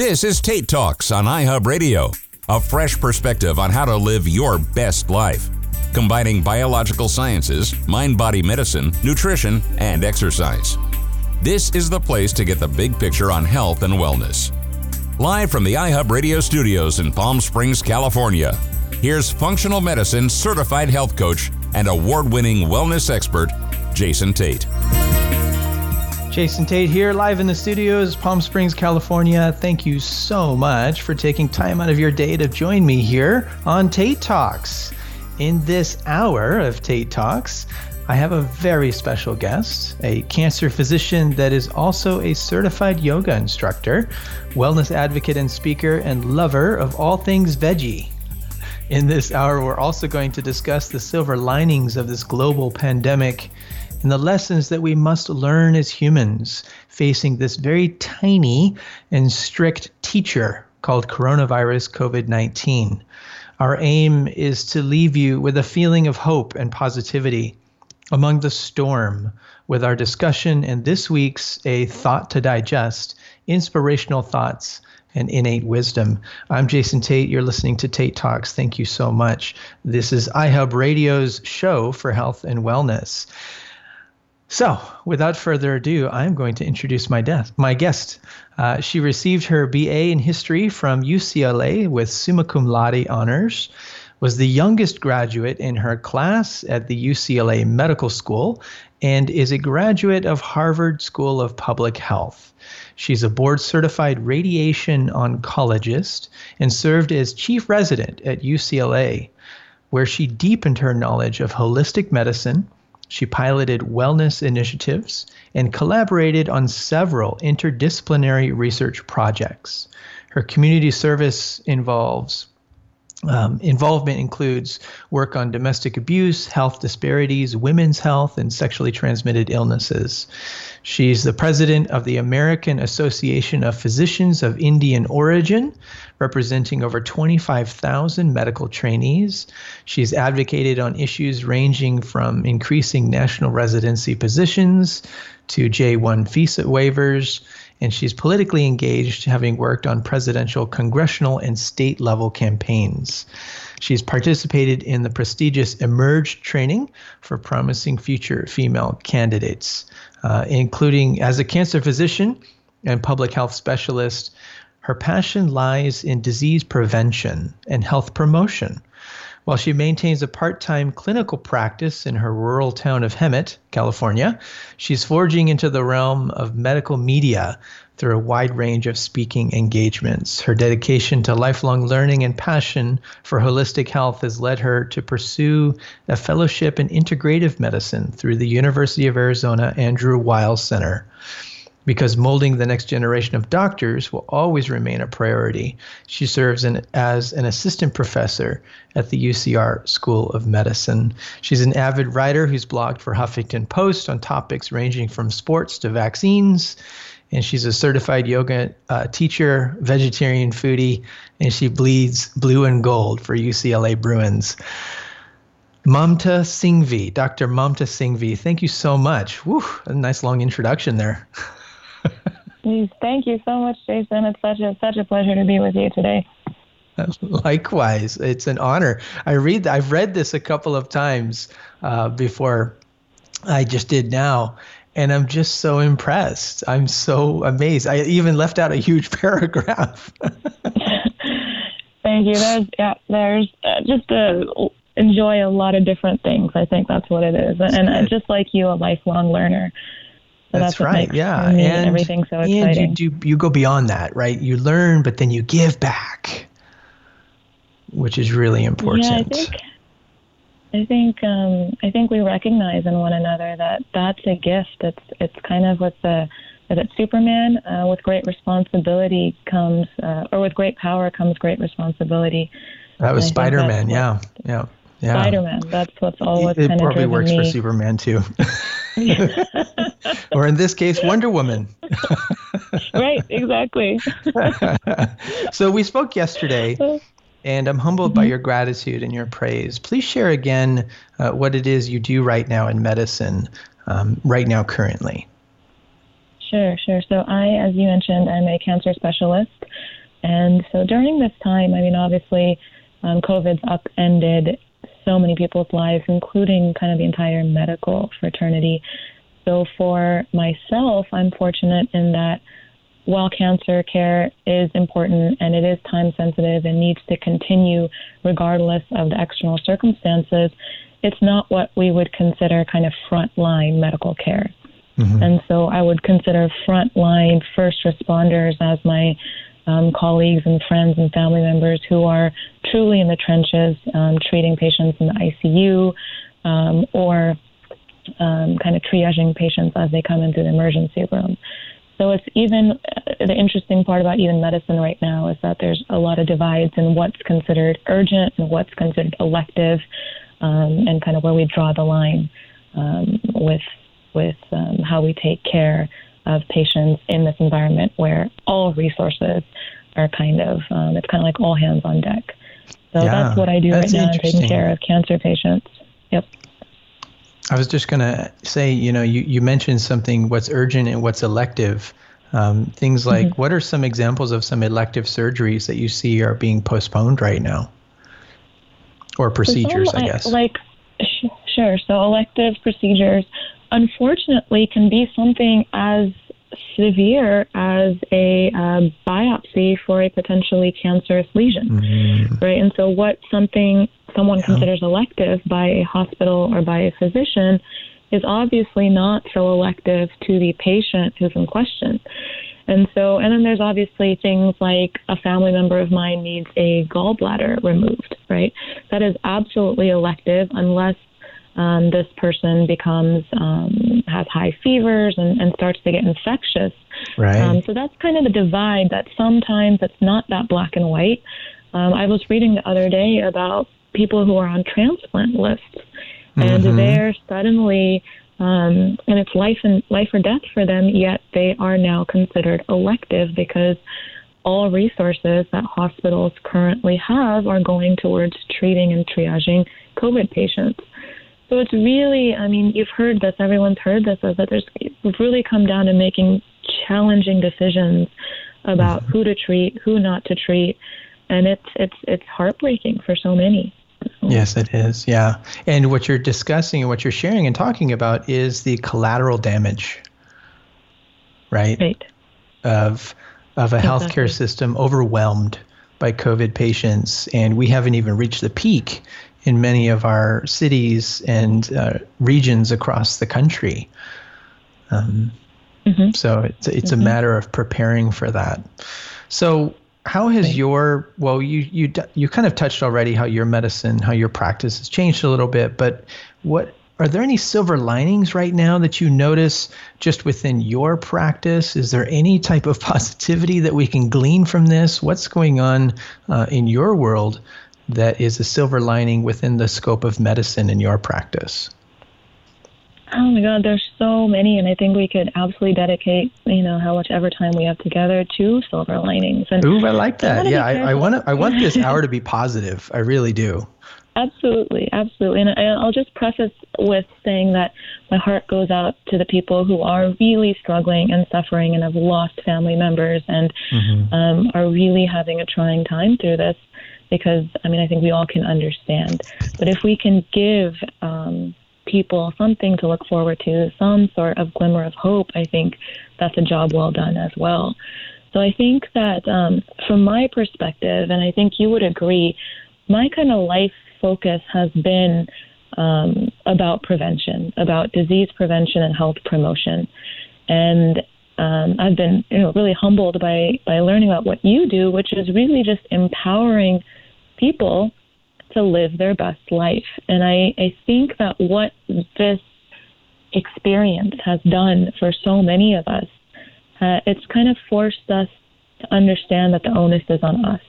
This is Tate Talks on iHub Radio, a fresh perspective on how to live your best life, combining biological sciences, mind body medicine, nutrition, and exercise. This is the place to get the big picture on health and wellness. Live from the iHub Radio studios in Palm Springs, California, here's functional medicine certified health coach and award winning wellness expert, Jason Tate. Jason Tate here, live in the studios, Palm Springs, California. Thank you so much for taking time out of your day to join me here on Tate Talks. In this hour of Tate Talks, I have a very special guest, a cancer physician that is also a certified yoga instructor, wellness advocate and speaker, and lover of all things veggie. In this hour, we're also going to discuss the silver linings of this global pandemic and the lessons that we must learn as humans facing this very tiny and strict teacher called coronavirus COVID 19. Our aim is to leave you with a feeling of hope and positivity among the storm with our discussion and this week's A Thought to Digest Inspirational Thoughts and Innate Wisdom. I'm Jason Tate. You're listening to Tate Talks. Thank you so much. This is iHub Radio's show for health and wellness. So, without further ado, I'm going to introduce my, death, my guest. Uh, she received her BA in history from UCLA with summa cum laude honors, was the youngest graduate in her class at the UCLA Medical School, and is a graduate of Harvard School of Public Health. She's a board certified radiation oncologist and served as chief resident at UCLA, where she deepened her knowledge of holistic medicine she piloted wellness initiatives and collaborated on several interdisciplinary research projects. Her community service involves um, involvement includes work on domestic abuse, health disparities, women's health, and sexually transmitted illnesses. She's the president of the American Association of Physicians of Indian Origin, representing over 25,000 medical trainees. She's advocated on issues ranging from increasing national residency positions to J1 visa waivers and she's politically engaged, having worked on presidential, congressional, and state level campaigns. She's participated in the prestigious Emerge training for promising future female candidates, uh, including as a cancer physician and public health specialist. Her passion lies in disease prevention and health promotion. While she maintains a part time clinical practice in her rural town of Hemet, California, she's forging into the realm of medical media through a wide range of speaking engagements. Her dedication to lifelong learning and passion for holistic health has led her to pursue a fellowship in integrative medicine through the University of Arizona Andrew Weil Center because molding the next generation of doctors will always remain a priority. She serves in, as an assistant professor at the UCR School of Medicine. She's an avid writer who's blogged for Huffington Post on topics ranging from sports to vaccines. And she's a certified yoga uh, teacher, vegetarian foodie, and she bleeds blue and gold for UCLA Bruins. Mamta Singhvi, Dr. Mamta Singhvi, thank you so much. Woo, a nice long introduction there. Please thank you so much, Jason. It's such a such a pleasure to be with you today. Likewise, it's an honor. I read I've read this a couple of times uh, before I just did now, and I'm just so impressed. I'm so amazed. I even left out a huge paragraph. Thank you. There's yeah, there's uh, just to enjoy a lot of different things. I think that's what it is, and, and just like you, a lifelong learner. So that's, that's right. Yeah, and, and everything so exciting. And you do you go beyond that, right? You learn, but then you give back, which is really important. Yeah, I think. I think um, I think we recognize in one another that that's a gift. It's it's kind of with the that Superman uh, with great responsibility comes, uh, or with great power comes great responsibility. That was Spider Man. Yeah, yeah. Yeah. Spider Man. That's what's always it, kind of probably works me. for Superman too. or in this case, Wonder Woman. right, exactly. so we spoke yesterday, and I'm humbled mm-hmm. by your gratitude and your praise. Please share again uh, what it is you do right now in medicine, um, right now, currently. Sure, sure. So I, as you mentioned, I'm a cancer specialist. And so during this time, I mean, obviously, um, COVID's upended so many people's lives, including kind of the entire medical fraternity. So for myself, I'm fortunate in that while cancer care is important and it is time sensitive and needs to continue regardless of the external circumstances, it's not what we would consider kind of frontline medical care. Mm-hmm. And so I would consider frontline first responders as my um, colleagues and friends and family members who are truly in the trenches um, treating patients in the ICU um, or um, kind of triaging patients as they come into the emergency room. So it's even uh, the interesting part about even medicine right now is that there's a lot of divides in what's considered urgent and what's considered elective, um, and kind of where we draw the line um, with with how we take care of patients in this environment where all resources are kind of um, it's kind of like all hands on deck. So yeah, that's what I do right now, taking care of cancer patients. Yep. I was just going to say, you know, you, you mentioned something what's urgent and what's elective. Um, things like mm-hmm. what are some examples of some elective surgeries that you see are being postponed right now? Or procedures, so, I guess. Like, sure. So, elective procedures, unfortunately, can be something as severe as a uh, biopsy for a potentially cancerous lesion, mm-hmm. right? And so, what something someone yeah. considers elective by a hospital or by a physician is obviously not so elective to the patient who's in question. And so, and then there's obviously things like a family member of mine needs a gallbladder removed, right? That is absolutely elective unless um, this person becomes um, has high fevers and, and, starts to get infectious. Right. Um, so that's kind of the divide that sometimes it's not that black and white. Um, I was reading the other day about people who are on transplant lists, and mm-hmm. they're suddenly um, and it's life and life or death for them. Yet they are now considered elective because all resources that hospitals currently have are going towards treating and triaging COVID patients. So it's really, I mean, you've heard this, everyone's heard this, is that there's we've really come down to making challenging decisions about who to treat, who not to treat, and it's it's it's heartbreaking for so many. Yes, it is. Yeah. And what you're discussing and what you're sharing and talking about is the collateral damage, right? Right. Of of a exactly. healthcare system overwhelmed by COVID patients, and we haven't even reached the peak in many of our cities and uh, regions across the country. Um, mm-hmm. So it's it's mm-hmm. a matter of preparing for that. So how has your well you you you kind of touched already how your medicine how your practice has changed a little bit but what are there any silver linings right now that you notice just within your practice is there any type of positivity that we can glean from this what's going on uh, in your world that is a silver lining within the scope of medicine in your practice Oh my God, there's so many, and I think we could absolutely dedicate, you know, how much ever time we have together to silver linings. And Ooh, I like that. Yeah, I, I want I want this hour to be positive. I really do. Absolutely, absolutely. And I'll just preface with saying that my heart goes out to the people who are really struggling and suffering and have lost family members and mm-hmm. um, are really having a trying time through this. Because I mean, I think we all can understand. But if we can give um, people something to look forward to, some sort of glimmer of hope, I think that's a job well done as well. So I think that um, from my perspective, and I think you would agree, my kind of life focus has been um, about prevention, about disease prevention and health promotion. And um, I've been you know, really humbled by, by learning about what you do, which is really just empowering people to live their best life. And I, I think that what this experience has done for so many of us, uh, it's kind of forced us to understand that the onus is on us.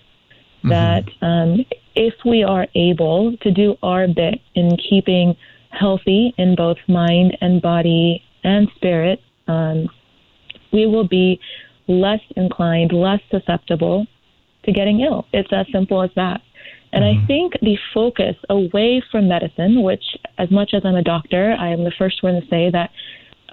Mm-hmm. That um, if we are able to do our bit in keeping healthy in both mind and body and spirit, um, we will be less inclined, less susceptible to getting ill. It's as simple as that. And mm-hmm. I think the focus away from medicine, which, as much as I'm a doctor, I am the first one to say that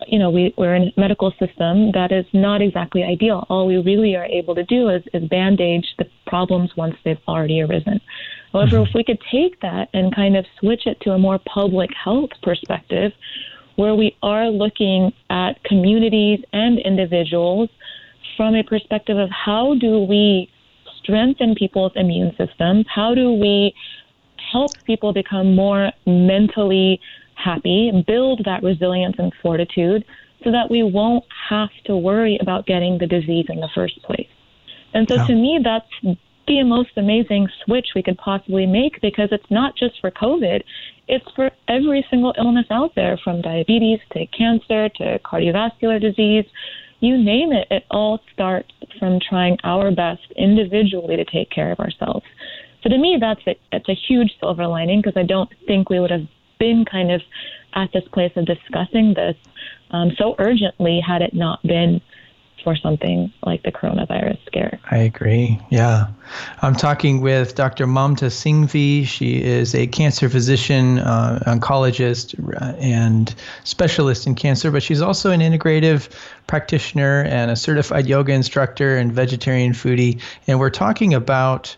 you know, we, we're in a medical system that is not exactly ideal. All we really are able to do is, is bandage the problems once they've already arisen. However, mm-hmm. if we could take that and kind of switch it to a more public health perspective, where we are looking at communities and individuals from a perspective of how do we strengthen people's immune systems? How do we help people become more mentally happy, build that resilience and fortitude so that we won't have to worry about getting the disease in the first place? And so yeah. to me, that's the most amazing switch we could possibly make because it's not just for COVID, it's for every single illness out there from diabetes to cancer to cardiovascular disease. You name it, it all starts from trying our best individually to take care of ourselves. So to me, that's a, it's a huge silver lining because I don't think we would have been kind of at this place of discussing this um, so urgently had it not been for something like the coronavirus scare. I agree. Yeah. I'm talking with Dr. Mamta Singhvi. She is a cancer physician, uh, oncologist, uh, and specialist in cancer, but she's also an integrative practitioner and a certified yoga instructor and vegetarian foodie. And we're talking about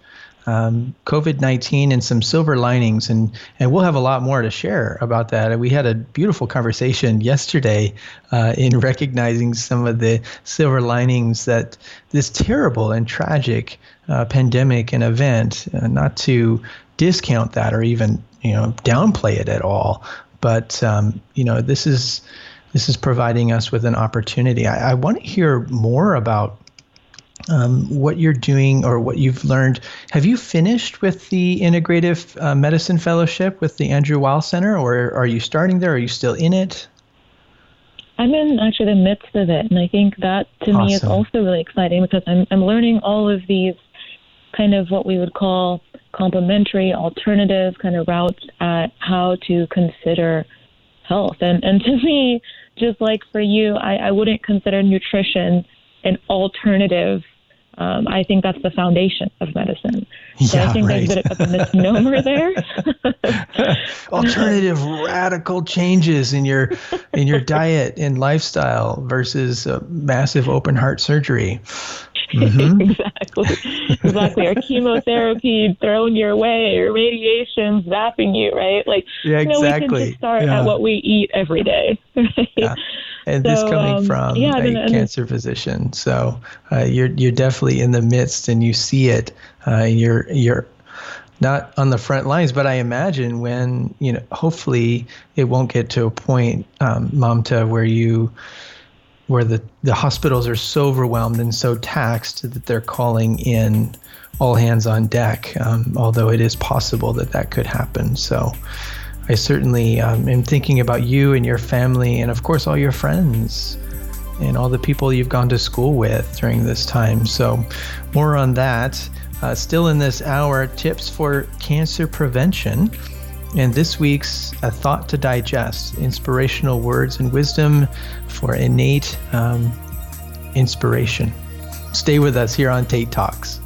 um, COVID 19 and some silver linings. And, and we'll have a lot more to share about that. We had a beautiful conversation yesterday uh, in recognizing some of the silver linings that this terrible and tragic uh, pandemic and event, uh, not to discount that or even you know downplay it at all, but um, you know this is this is providing us with an opportunity. I, I want to hear more about um, what you're doing or what you've learned. Have you finished with the Integrative uh, Medicine Fellowship with the Andrew Weil Center, or are you starting there? Are you still in it? I'm in actually the midst of it, and I think that to awesome. me is also really exciting because I'm I'm learning all of these kind of what we would call complementary, alternative kind of routes at how to consider health. And and to me, just like for you, I, I wouldn't consider nutrition an alternative um, I think that's the foundation of medicine. So yeah, I think right. there's a bit of a misnomer there. Alternative radical changes in your in your diet and lifestyle versus massive open heart surgery. Mm-hmm. exactly. Exactly. Or chemotherapy thrown your way or radiation zapping you, right? Like, yeah, exactly. You know, we can just start yeah. at what we eat every day. Right? Yeah. And so, this coming um, from yeah, a and, cancer physician, so uh, you're you're definitely in the midst, and you see it. Uh, you're you're not on the front lines, but I imagine when you know, hopefully, it won't get to a point, um, Mamta, where you where the, the hospitals are so overwhelmed and so taxed that they're calling in all hands on deck, um, although it is possible that that could happen. So I certainly um, am thinking about you and your family, and of course, all your friends and all the people you've gone to school with during this time. So, more on that. Uh, still in this hour, tips for cancer prevention. And this week's A Thought to Digest Inspirational Words and Wisdom for Innate um, Inspiration. Stay with us here on Tate Talks.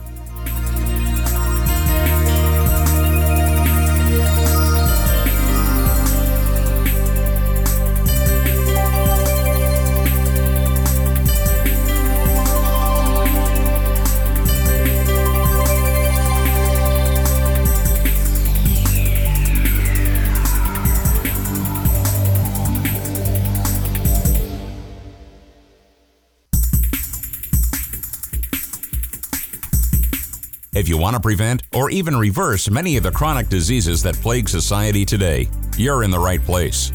You want to prevent or even reverse many of the chronic diseases that plague society today, you're in the right place.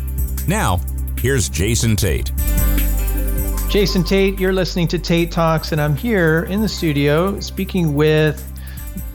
Now, here's Jason Tate. Jason Tate, you're listening to Tate Talks, and I'm here in the studio speaking with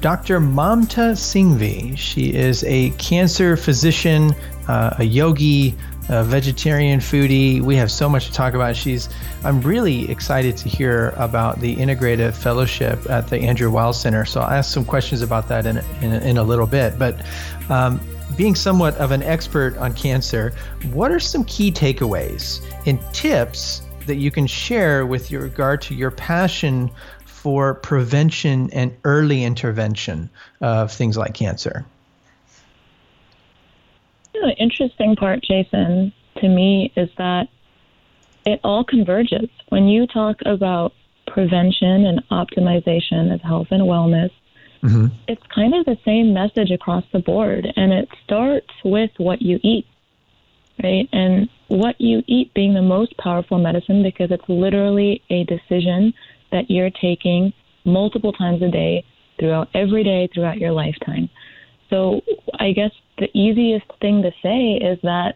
Dr. Mamta Singhvi. She is a cancer physician, uh, a yogi, a vegetarian foodie. We have so much to talk about. She's I'm really excited to hear about the integrative fellowship at the Andrew Weil Center. So I'll ask some questions about that in in, in a little bit. But um, being somewhat of an expert on cancer, what are some key takeaways and tips that you can share with regard to your passion for prevention and early intervention of things like cancer? The interesting part, Jason, to me is that it all converges. When you talk about prevention and optimization of health and wellness, mm-hmm. it's kind of the same message across the board. And it starts with what you eat, right? And what you eat being the most powerful medicine because it's literally a decision that you're taking multiple times a day throughout every day throughout your lifetime. So I guess the easiest thing to say is that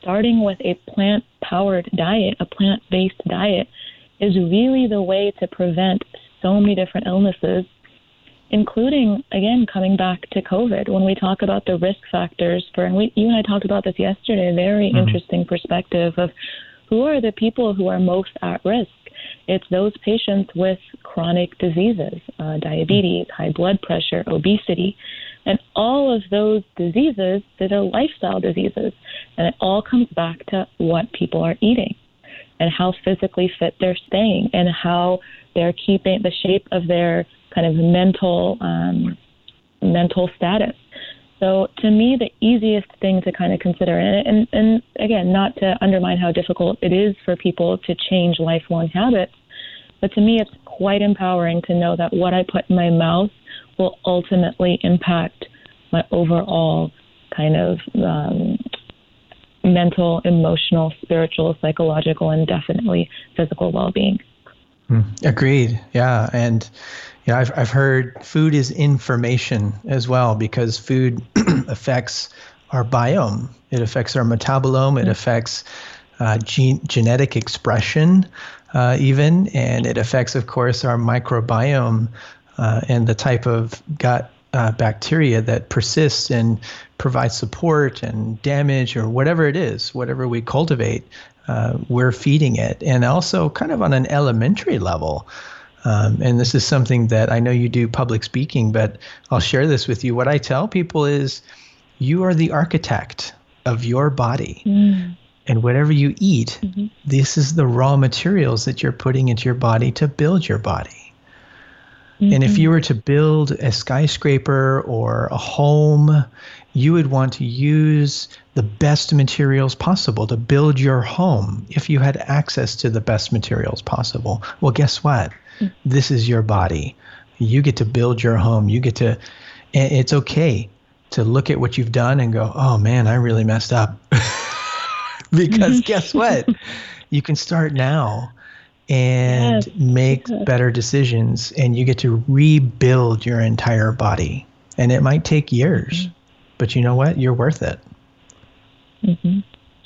starting with a plant powered diet, a plant based diet, is really the way to prevent so many different illnesses, including, again, coming back to COVID. When we talk about the risk factors for, and we, you and I talked about this yesterday, a very mm-hmm. interesting perspective of who are the people who are most at risk. It's those patients with chronic diseases, uh, diabetes, high blood pressure, obesity. And all of those diseases that are lifestyle diseases. And it all comes back to what people are eating and how physically fit they're staying and how they're keeping the shape of their kind of mental um, mental status. So to me, the easiest thing to kind of consider, and, and, and again, not to undermine how difficult it is for people to change lifelong habits, but to me, it's quite empowering to know that what I put in my mouth will ultimately impact my overall kind of um, mental, emotional, spiritual, psychological, and definitely physical well being. Mm, agreed. Yeah. And yeah, I've, I've heard food is information as well because food affects our biome, it affects our metabolome, it affects uh, gene, genetic expression, uh, even, and it affects, of course, our microbiome uh, and the type of gut uh, bacteria that persists and provides support and damage or whatever it is, whatever we cultivate, uh, we're feeding it. And also, kind of on an elementary level. Um, and this is something that I know you do public speaking, but I'll share this with you. What I tell people is you are the architect of your body. Mm. And whatever you eat, mm-hmm. this is the raw materials that you're putting into your body to build your body. Mm-hmm. And if you were to build a skyscraper or a home, you would want to use the best materials possible to build your home if you had access to the best materials possible. Well, guess what? Mm-hmm. This is your body. You get to build your home. You get to, it's okay to look at what you've done and go, oh man, I really messed up. because guess what? You can start now and yes. make better decisions and you get to rebuild your entire body and it might take years. But you know what you're worth it mm-hmm.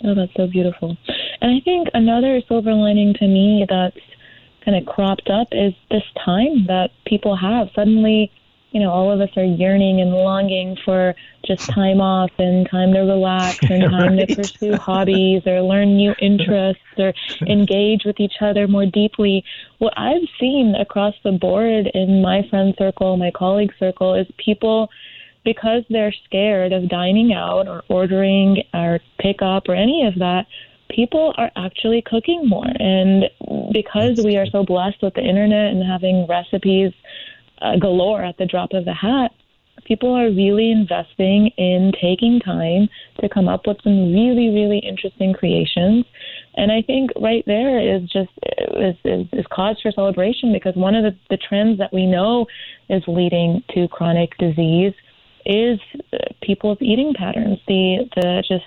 oh that's so beautiful and i think another silver lining to me that's kind of cropped up is this time that people have suddenly you know, all of us are yearning and longing for just time off and time to relax and time right. to pursue hobbies or learn new interests or engage with each other more deeply. What I've seen across the board in my friend circle, my colleague circle, is people because they're scared of dining out or ordering or pickup or any of that, people are actually cooking more. And because we are so blessed with the internet and having recipes uh, galore at the drop of a hat, people are really investing in taking time to come up with some really, really interesting creations. And I think right there is just is, is, is cause for celebration because one of the, the trends that we know is leading to chronic disease is people's eating patterns. The the just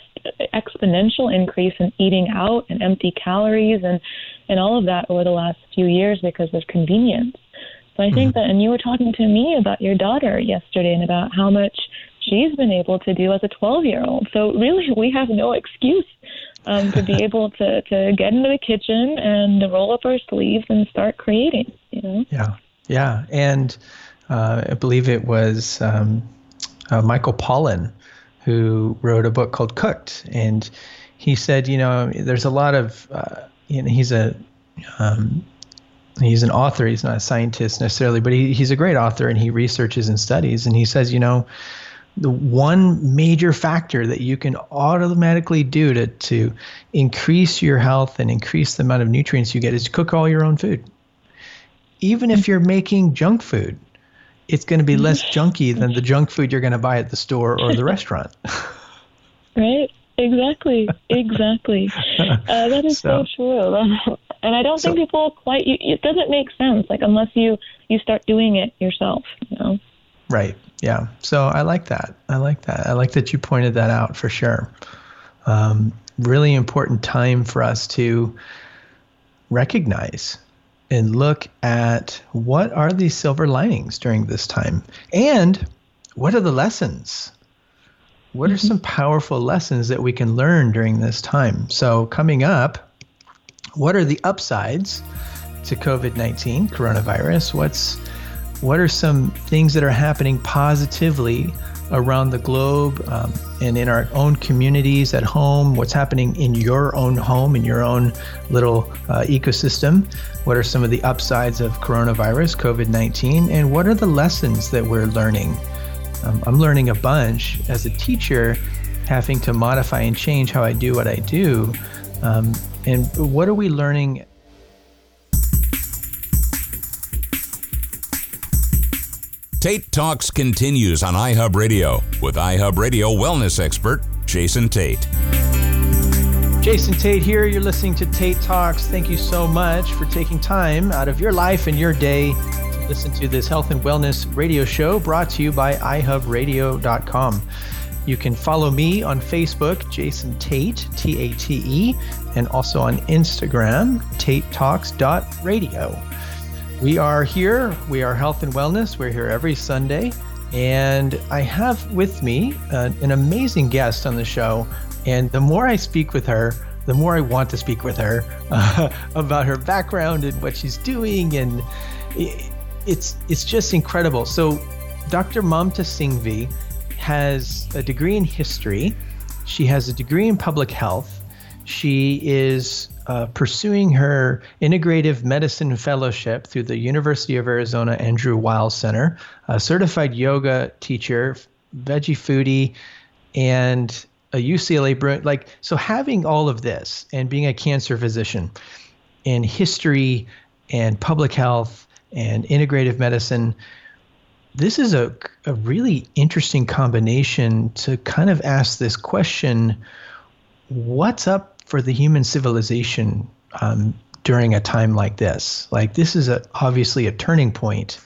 exponential increase in eating out and empty calories and and all of that over the last few years because of convenience. So I think mm-hmm. that, and you were talking to me about your daughter yesterday and about how much she's been able to do as a 12 year old. So really, we have no excuse um, to be able to, to get into the kitchen and roll up our sleeves and start creating, you know? Yeah. Yeah. And uh, I believe it was um, uh, Michael Pollan who wrote a book called Cooked. And he said, you know, there's a lot of, uh, you know, he's a, um, he's an author. He's not a scientist necessarily, but he, he's a great author and he researches and studies. And he says, you know, the one major factor that you can automatically do to, to increase your health and increase the amount of nutrients you get is cook all your own food. Even if you're making junk food, it's going to be less junky than the junk food you're going to buy at the store or the restaurant. Right. exactly, exactly. Uh, that is so, so true. and I don't so, think people quite. You, it doesn't make sense, like unless you you start doing it yourself. You know. Right. Yeah. So I like that. I like that. I like that you pointed that out for sure. Um, really important time for us to recognize and look at what are these silver linings during this time? And what are the lessons? What are mm-hmm. some powerful lessons that we can learn during this time? So coming up what are the upsides to covid-19 coronavirus? What's what are some things that are happening positively around the globe um, and in our own communities at home, what's happening in your own home, in your own little uh, ecosystem. What are some of the upsides of coronavirus, COVID 19, and what are the lessons that we're learning? Um, I'm learning a bunch as a teacher, having to modify and change how I do what I do. Um, and what are we learning Tate Talks continues on iHub Radio with iHub Radio wellness expert Jason Tate. Jason Tate here. You're listening to Tate Talks. Thank you so much for taking time out of your life and your day to listen to this health and wellness radio show brought to you by iHubRadio.com. You can follow me on Facebook, Jason Tate, T A T E, and also on Instagram, TateTalks.radio. We are here. We are Health and Wellness. We're here every Sunday. And I have with me uh, an amazing guest on the show. And the more I speak with her, the more I want to speak with her uh, about her background and what she's doing. And it, it's, it's just incredible. So, Dr. Mamta Singhvi has a degree in history, she has a degree in public health. She is uh, pursuing her integrative medicine fellowship through the University of Arizona Andrew Weil Center, a certified yoga teacher, veggie foodie, and a UCLA like so having all of this and being a cancer physician in history and public health and integrative medicine this is a, a really interesting combination to kind of ask this question what's up for the human civilization um, during a time like this. Like this is a, obviously a turning point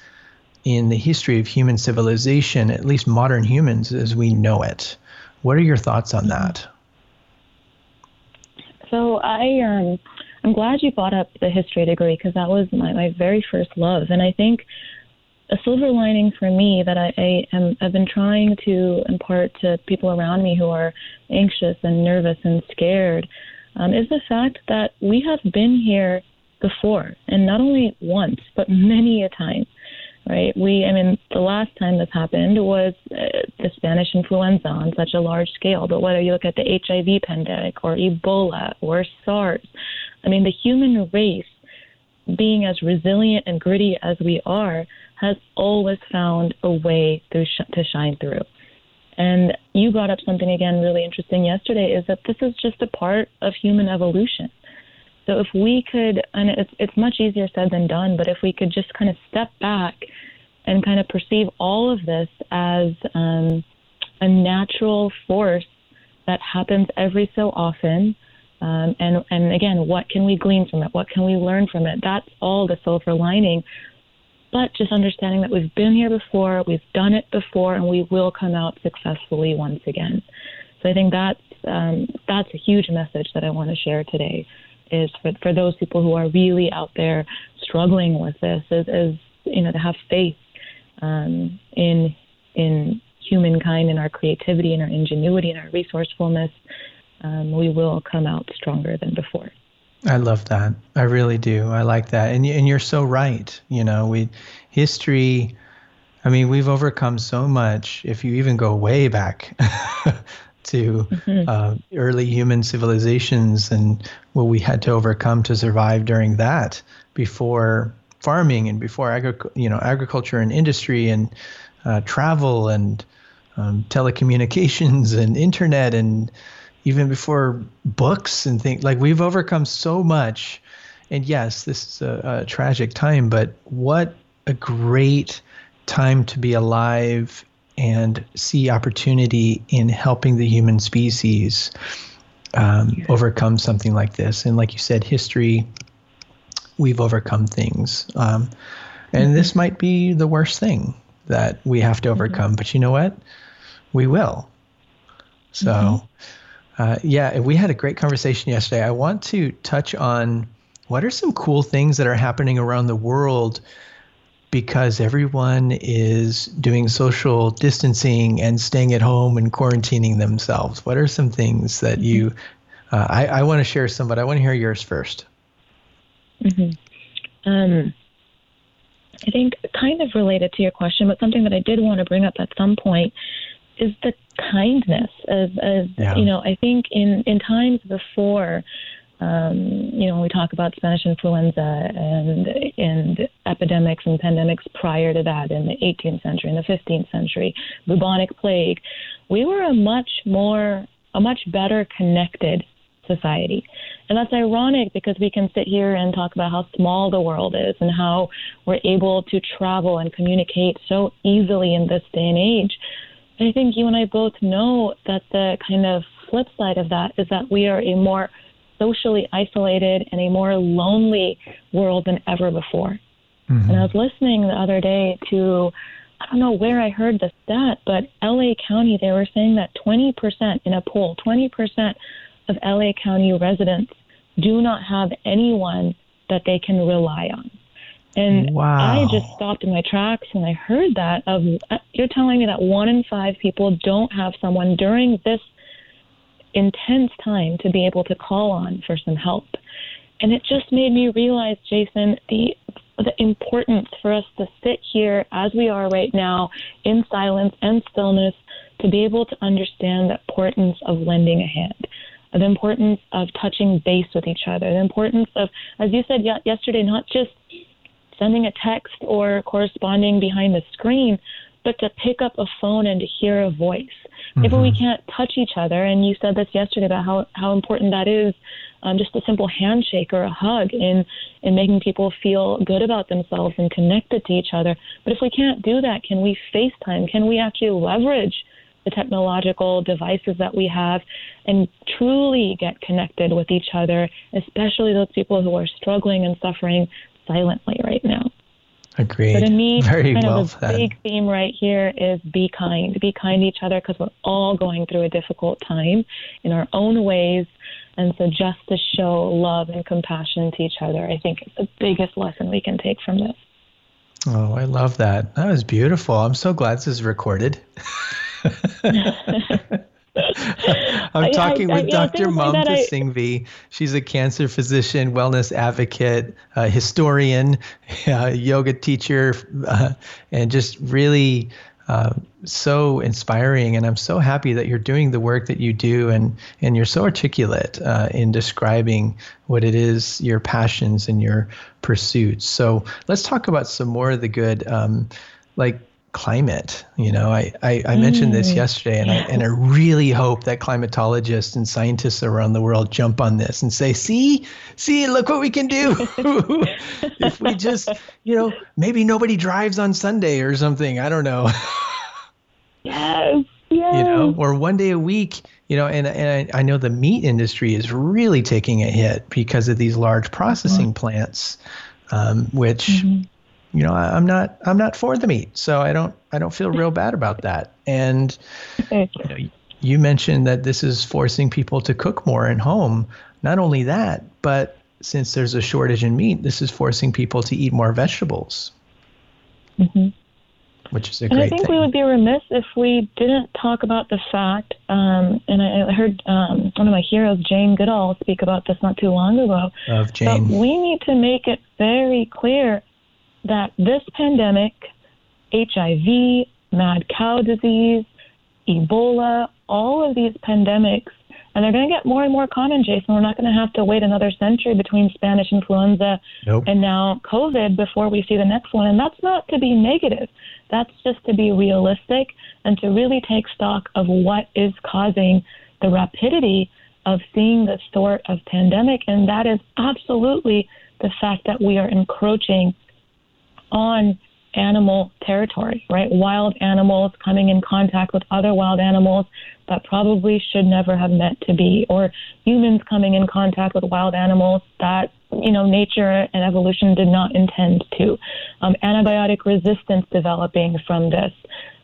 in the history of human civilization, at least modern humans as we know it. What are your thoughts on that? So I um, I'm glad you brought up the history degree because that was my, my very first love, and I think a silver lining for me that I, I am I've been trying to impart to people around me who are anxious and nervous and scared um, is the fact that we have been here before, and not only once, but many a time. Right? We, I mean, the last time this happened was uh, the Spanish influenza on such a large scale. But whether you look at the HIV pandemic or Ebola or SARS, I mean, the human race, being as resilient and gritty as we are, has always found a way sh- to shine through. And you brought up something again really interesting yesterday is that this is just a part of human evolution. So if we could, and it's, it's much easier said than done, but if we could just kind of step back and kind of perceive all of this as um, a natural force that happens every so often. Um, and, and again, what can we glean from it? What can we learn from it? That's all the silver lining but just understanding that we've been here before, we've done it before, and we will come out successfully once again. So I think that's um, that's a huge message that I want to share today. Is for for those people who are really out there struggling with this, is, is you know to have faith um, in in humankind and our creativity and our ingenuity and our resourcefulness. Um, we will come out stronger than before. I love that. I really do. I like that. And and you're so right. You know, we history I mean, we've overcome so much if you even go way back to mm-hmm. uh, early human civilizations and what we had to overcome to survive during that before farming and before agri- you know agriculture and industry and uh, travel and um, telecommunications and internet and even before books and things like we've overcome so much and yes this is a, a, tragic time but what a great time to be alive and see opportunity in helping the human species um, overcome something like this. And like you said, history, we've overcome things. Um, and mm-hmm. this might be the worst thing that we have to overcome, mm-hmm. but you know what? We will. So, mm-hmm. Uh, yeah, we had a great conversation yesterday. I want to touch on what are some cool things that are happening around the world because everyone is doing social distancing and staying at home and quarantining themselves. What are some things that you? Uh, I, I want to share some, but I want to hear yours 1st mm-hmm. um, I think kind of related to your question, but something that I did want to bring up at some point is the kindness of, of yeah. you know, I think in, in times before um, you know, when we talk about Spanish influenza and and epidemics and pandemics prior to that in the 18th century, in the 15th century, bubonic plague. We were a much more, a much better connected society. And that's ironic because we can sit here and talk about how small the world is and how we're able to travel and communicate so easily in this day and age. I think you and I both know that the kind of flip side of that is that we are a more socially isolated and a more lonely world than ever before. Mm-hmm. And I was listening the other day to, I don't know where I heard the stat, but LA County, they were saying that 20% in a poll, 20% of LA County residents do not have anyone that they can rely on. And wow. I just stopped in my tracks when I heard that of uh, you're telling me that one in five people don't have someone during this intense time to be able to call on for some help. And it just made me realize, Jason, the the importance for us to sit here as we are right now in silence and stillness to be able to understand the importance of lending a hand, the importance of touching base with each other, the importance of, as you said yesterday, not just sending a text or corresponding behind the screen, but to pick up a phone and to hear a voice. Mm-hmm. If we can't touch each other, and you said this yesterday about how, how important that is, um, just a simple handshake or a hug in, in making people feel good about themselves and connected to each other. But if we can't do that, can we FaceTime? Can we actually leverage the technological devices that we have and truly get connected with each other, especially those people who are struggling and suffering silently right now? Agreed. So to me, Very kind well of the said. big theme right here is be kind. Be kind to each other because we're all going through a difficult time in our own ways. And so just to show love and compassion to each other, I think is the biggest lesson we can take from this. Oh, I love that. That was beautiful. I'm so glad this is recorded. I'm talking I, I, with Dr. Mamta like Singhvi. She's a cancer physician, wellness advocate, uh, historian, uh, yoga teacher, uh, and just really uh, so inspiring. And I'm so happy that you're doing the work that you do, and and you're so articulate uh, in describing what it is, your passions and your pursuits. So let's talk about some more of the good. Um, like climate. You know, I, I, I mentioned this mm. yesterday, and I and I really hope that climatologists and scientists around the world jump on this and say, "See, see, look what we can do if we just, you know, maybe nobody drives on Sunday or something. I don't know." yes. Yes. You know, or one day a week, you know, and, and I, I know the meat industry is really taking a hit because of these large processing mm-hmm. plants, um, which mm-hmm you know, I, am not I'm not for the meat, so I don't I don't feel real bad about that. And you, know, you mentioned that this is forcing people to cook more at home. Not only that, but since there's a shortage in meat, this is forcing people to eat more vegetables. Mm-hmm. Which is a and I think thing. we would be remiss if we didn't talk about the fact, um, and I, I heard um, one of my heroes, Jane Goodall, speak about this not too long ago. Of Jane. But we need to make it very clear that this pandemic, HIV, mad cow disease, Ebola, all of these pandemics, and they're going to get more and more common, Jason. We're not going to have to wait another century between Spanish influenza nope. and now COVID before we see the next one. And that's not to be negative. That's just to be realistic and to really take stock of what is causing the rapidity of seeing this sort of pandemic. And that is absolutely the fact that we are encroaching on animal territory, right? Wild animals coming in contact with other wild animals that probably should never have meant to be, or humans coming in contact with wild animals that you know nature and evolution did not intend to. Um, antibiotic resistance developing from this.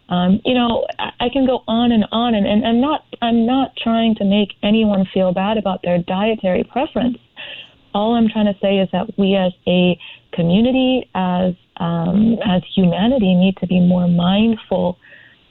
Um, you know, I, I can go on and on, and, and I'm not I'm not trying to make anyone feel bad about their dietary preference. All I'm trying to say is that we as a community, as um, as humanity, need to be more mindful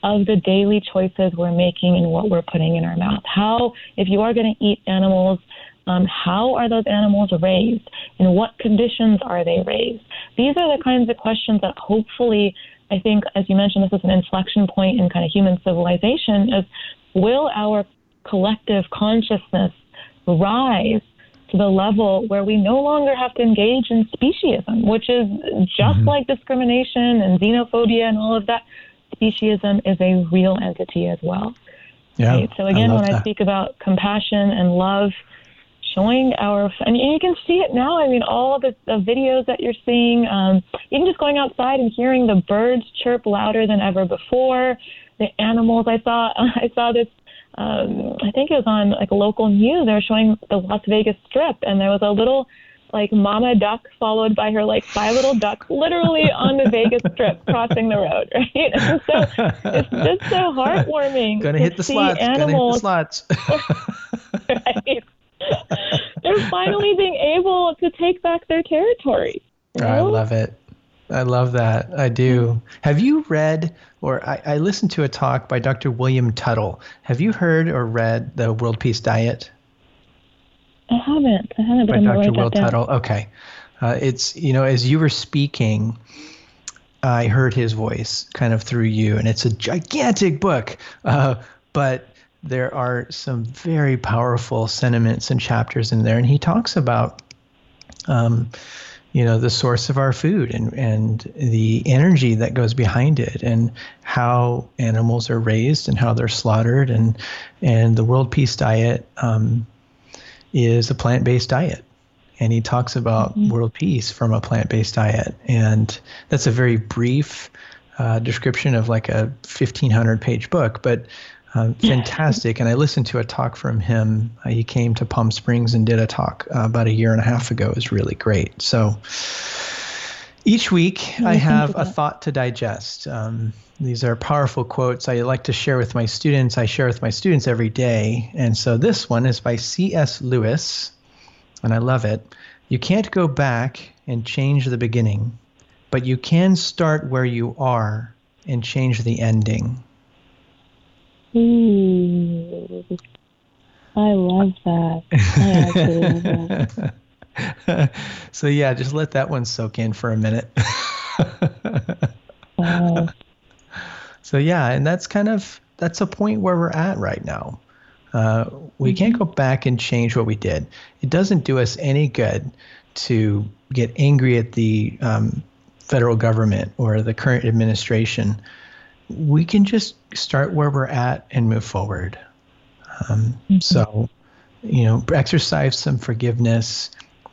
of the daily choices we're making and what we're putting in our mouth. How, if you are going to eat animals, um, how are those animals raised? In what conditions are they raised? These are the kinds of questions that hopefully, I think, as you mentioned, this is an inflection point in kind of human civilization. Is will our collective consciousness rise to the level where we no longer have to engage in speciesism, which is just mm-hmm. like discrimination and xenophobia and all of that. Speciesism is a real entity as well. Yeah. Right? So again, I when that. I speak about compassion and love, showing our and you can see it now. I mean, all the, the videos that you're seeing, um, even just going outside and hearing the birds chirp louder than ever before. The animals. I saw I saw this um, I think it was on like local news. They were showing the Las Vegas Strip, and there was a little like mama duck followed by her like five little ducks, literally on the Vegas Strip crossing the road. Right, and so it's just so heartwarming. Gonna hit the slots. Animals. Gonna hit the slots. right. They're finally being able to take back their territory. You know? I love it. I love that. I do. Have you read or I, I, listened to a talk by Dr. William Tuttle. Have you heard or read the World Peace Diet? I haven't. I haven't. By Dr. Will Tuttle. Okay. Uh, it's you know as you were speaking, I heard his voice kind of through you, and it's a gigantic book. Uh, but there are some very powerful sentiments and chapters in there, and he talks about. Um, you know the source of our food and and the energy that goes behind it and how animals are raised and how they're slaughtered and and the world peace diet um, is a plant-based diet and he talks about mm-hmm. world peace from a plant-based diet and that's a very brief uh, description of like a 1500 page book but uh, fantastic. And I listened to a talk from him. Uh, he came to Palm Springs and did a talk uh, about a year and a half ago. It was really great. So each week I have a thought to digest. Um, these are powerful quotes I like to share with my students. I share with my students every day. And so this one is by C.S. Lewis, and I love it. You can't go back and change the beginning, but you can start where you are and change the ending. Ooh, I love that. I love that. so yeah, just let that one soak in for a minute. wow. So yeah, and that's kind of that's a point where we're at right now. Uh, we mm-hmm. can't go back and change what we did. It doesn't do us any good to get angry at the um, federal government or the current administration we can just start where we're at and move forward. Um, mm-hmm. So, you know, exercise some forgiveness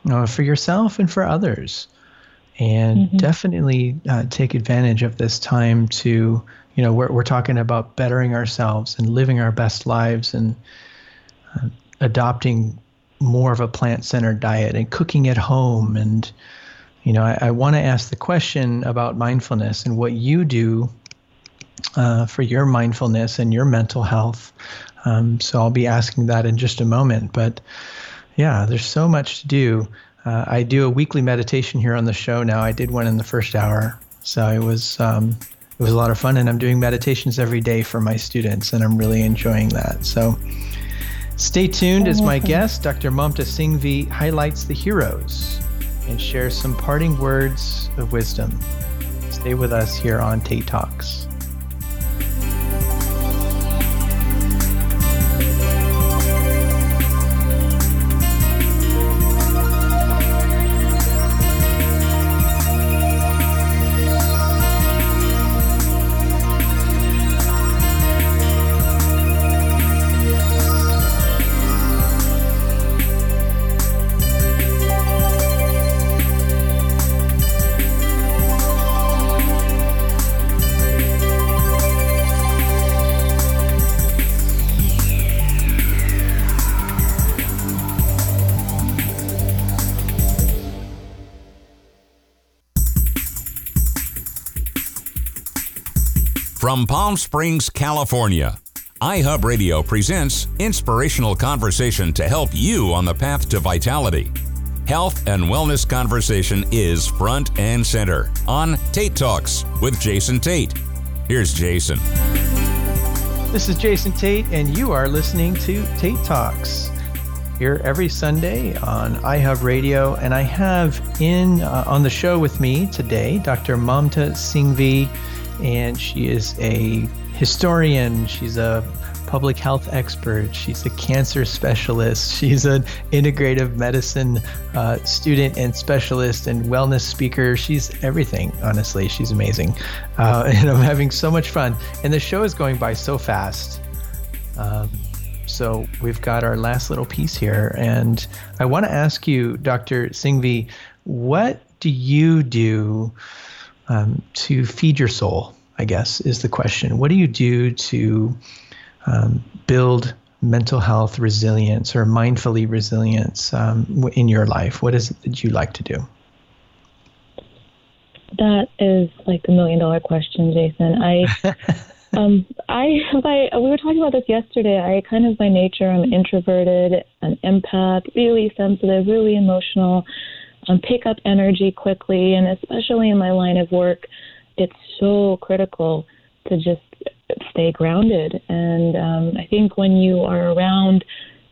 uh, for yourself and for others. And mm-hmm. definitely uh, take advantage of this time to, you know, we're, we're talking about bettering ourselves and living our best lives and uh, adopting more of a plant centered diet and cooking at home. And, you know, I, I want to ask the question about mindfulness and what you do uh, for your mindfulness and your mental health. Um, so I'll be asking that in just a moment. But yeah, there's so much to do. Uh, I do a weekly meditation here on the show now. I did one in the first hour, so it was um, it was a lot of fun, and I'm doing meditations every day for my students, and I'm really enjoying that. So. Stay tuned as my guest, Dr. Mamta Singhvi, highlights the heroes and shares some parting words of wisdom. Stay with us here on Tate Talks. From Palm Springs, California, iHub Radio presents inspirational conversation to help you on the path to vitality. Health and wellness conversation is front and center on Tate Talks with Jason Tate. Here's Jason. This is Jason Tate, and you are listening to Tate Talks here every Sunday on iHub Radio. And I have in uh, on the show with me today Dr. Mamta Singhvi and she is a historian. She's a public health expert. She's a cancer specialist. She's an integrative medicine uh, student and specialist and wellness speaker. She's everything, honestly. She's amazing. Uh, and I'm having so much fun. And the show is going by so fast. Um, so we've got our last little piece here. And I want to ask you, Dr. Singhvi, what do you do? Um, to feed your soul, I guess, is the question. What do you do to um, build mental health resilience or mindfully resilience um, in your life? What is it that you like to do? That is like the million dollar question, Jason. I, um, I, by, we were talking about this yesterday. I kind of by nature I'm introverted, an empath, really sensitive, really emotional um, pick up energy quickly, and especially in my line of work, it's so critical to just stay grounded. And um, I think when you are around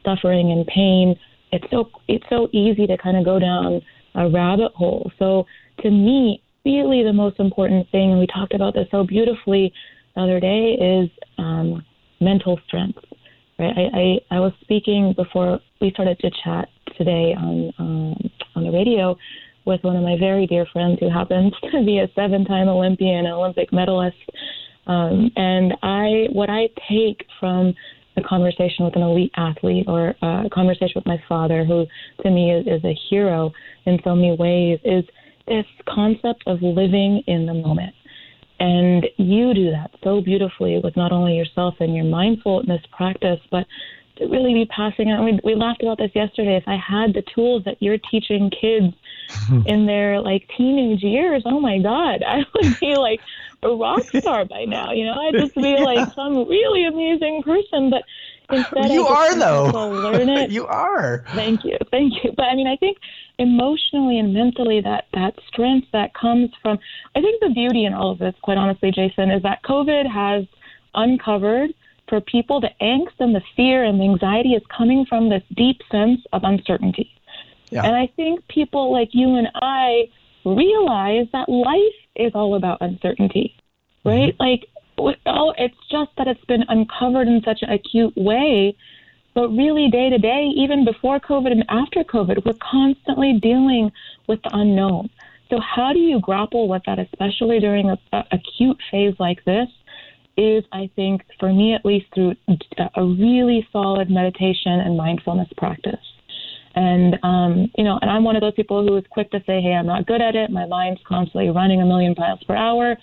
suffering and pain, it's so it's so easy to kind of go down a rabbit hole. So to me, really the most important thing, and we talked about this so beautifully the other day, is um, mental strength. Right? I, I, I was speaking before we started to chat today on um, on the radio with one of my very dear friends who happens to be a seven-time Olympian, Olympic medalist. Um, and I, what I take from a conversation with an elite athlete or a conversation with my father, who to me is, is a hero in so many ways, is this concept of living in the moment. And you do that so beautifully with not only yourself and your mindfulness practice, but to really be passing out. We, we laughed about this yesterday. If I had the tools that you're teaching kids in their like teenage years, oh my God, I would be like a rock star by now. You know, I'd just be like some really amazing person. But instead, you I are though. learn it. you are. Thank you, thank you. But I mean, I think emotionally and mentally, that that strength that comes from. I think the beauty in all of this, quite honestly, Jason, is that COVID has uncovered for people, the angst and the fear and the anxiety is coming from this deep sense of uncertainty. Yeah. And I think people like you and I realize that life is all about uncertainty, right? Mm-hmm. Like, oh, it's just that it's been uncovered in such an acute way. But really, day to day, even before COVID and after COVID, we're constantly dealing with the unknown. So, how do you grapple with that, especially during a, a acute phase like this? Is, I think, for me at least, through a really solid meditation and mindfulness practice. And, um, you know, and I'm one of those people who is quick to say, hey, I'm not good at it. My mind's constantly running a million miles per hour.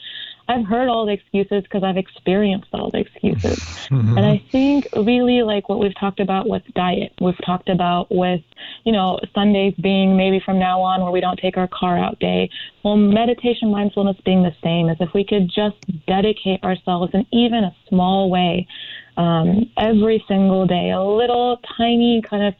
I've heard all the excuses because I've experienced all the excuses. Mm-hmm. And I think really like what we've talked about with diet, we've talked about with, you know, Sundays being maybe from now on where we don't take our car out day. Well, meditation, mindfulness being the same as if we could just dedicate ourselves in even a small way um, every single day, a little tiny kind of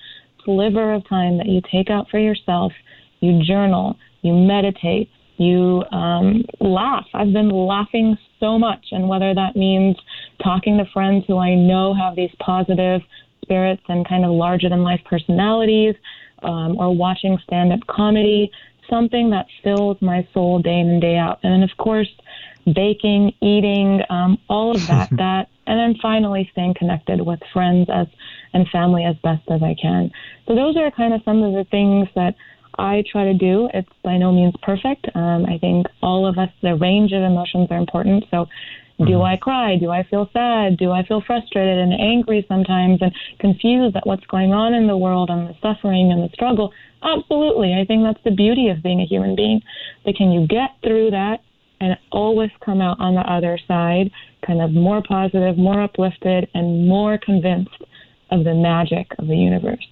sliver of time that you take out for yourself, you journal, you meditate, you um, laugh. I've been laughing so much, and whether that means talking to friends who I know have these positive spirits and kind of larger than life personalities, um, or watching stand up comedy, something that fills my soul day in and day out. And then, of course, baking, eating, um, all of that, that, and then finally staying connected with friends as and family as best as I can. So those are kind of some of the things that I try to do. It's by no means perfect. Um, I think all of us, the range of emotions are important. So, mm-hmm. do I cry? Do I feel sad? Do I feel frustrated and angry sometimes and confused at what's going on in the world and the suffering and the struggle? Absolutely. I think that's the beauty of being a human being. But can you get through that and always come out on the other side kind of more positive, more uplifted, and more convinced of the magic of the universe?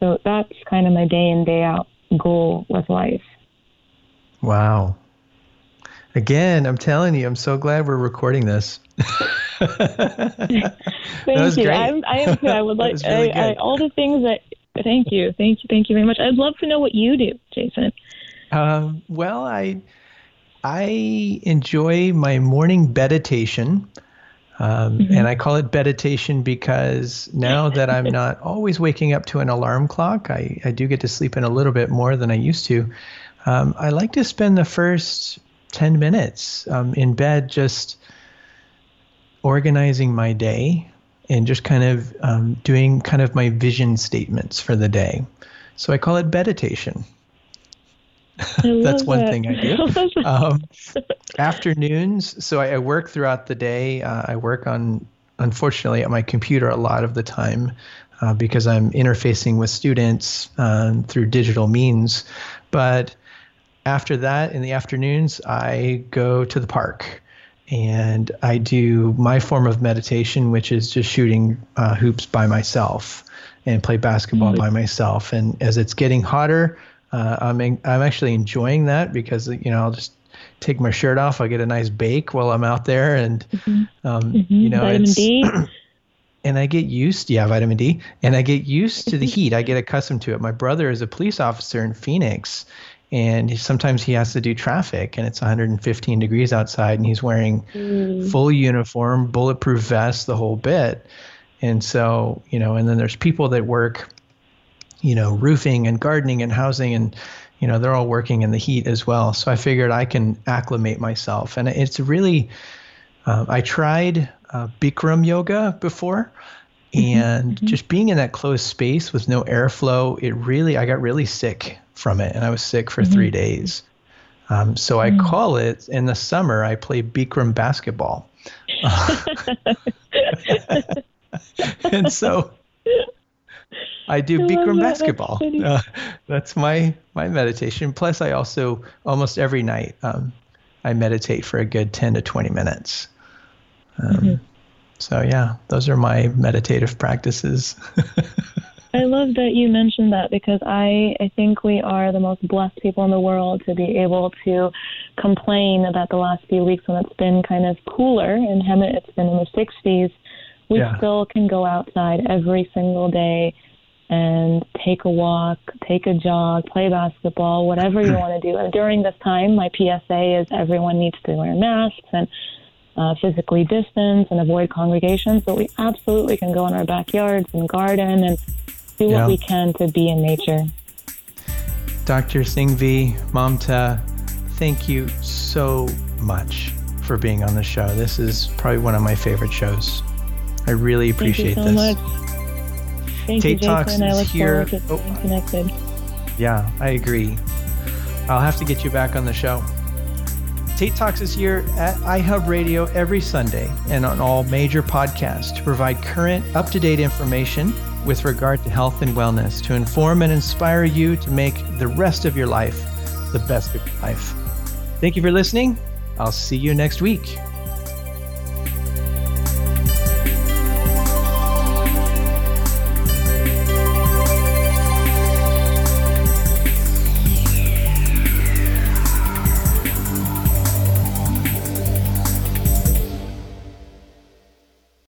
So that's kind of my day in, day out goal with life. Wow. Again, I'm telling you, I'm so glad we're recording this. thank you. I'm, I am too. I would like really I, I, all the things that. Thank you, thank you, thank you very much. I'd love to know what you do, Jason. Um, well, I I enjoy my morning meditation. Um, mm-hmm. And I call it meditation because now that I'm not always waking up to an alarm clock, I, I do get to sleep in a little bit more than I used to. Um, I like to spend the first 10 minutes um, in bed just organizing my day and just kind of um, doing kind of my vision statements for the day. So I call it meditation. That's one thing I do. Um, afternoons, so I, I, work throughout the day. Uh, I work on, unfortunately, at my computer a lot of the time uh, because I'm interfacing with students um, through digital means. But after that, in the afternoons, I go to the park and I do my form of meditation, which is just shooting uh, hoops by myself and play basketball mm-hmm. by myself. And as it's getting hotter, uh, I'm in, I'm actually enjoying that because you know I'll just take my shirt off. I get a nice bake while I'm out there, and mm-hmm. Um, mm-hmm. you know vitamin it's. D. and I get used, yeah, vitamin D, and I get used to the heat. I get accustomed to it. My brother is a police officer in Phoenix, and sometimes he has to do traffic, and it's 115 degrees outside, and he's wearing mm. full uniform, bulletproof vest, the whole bit. And so, you know, and then there's people that work you know, roofing and gardening and housing and you know, they're all working in the heat as well. So I figured I can acclimate myself. And it's really, uh, I tried uh, Bikram yoga before. Mm-hmm, and mm-hmm. just being in that closed space with no airflow, it really, I got really sick from it. And I was sick for mm-hmm. three days. Um, so I mm. call it in the summer, I play Bikram basketball. and so I do I Bikram that. basketball. That's, uh, that's, my my meditation. Plus, I also almost every night um, I meditate for a good ten to twenty minutes. Um, mm-hmm. So yeah, those are my meditative practices. I love that you mentioned that because I, I think we are the most blessed people in the world to be able to complain about the last few weeks when it's been kind of cooler. In Hemet, it's been in the 60s. We yeah. still can go outside every single day and take a walk, take a jog, play basketball, whatever you want to do. And during this time, my PSA is everyone needs to wear masks and uh, physically distance and avoid congregations, but we absolutely can go in our backyards and garden and do yeah. what we can to be in nature. Dr. Singhvi, Mamta, thank you so much for being on the show. This is probably one of my favorite shows. I really appreciate thank you so this. Much. Thank Tate you, Talks Jason. is I look here. forward to oh. connected. Yeah, I agree. I'll have to get you back on the show. Tate Talks is here at iHub Radio every Sunday and on all major podcasts to provide current, up to date information with regard to health and wellness, to inform and inspire you to make the rest of your life the best of your life. Thank you for listening. I'll see you next week.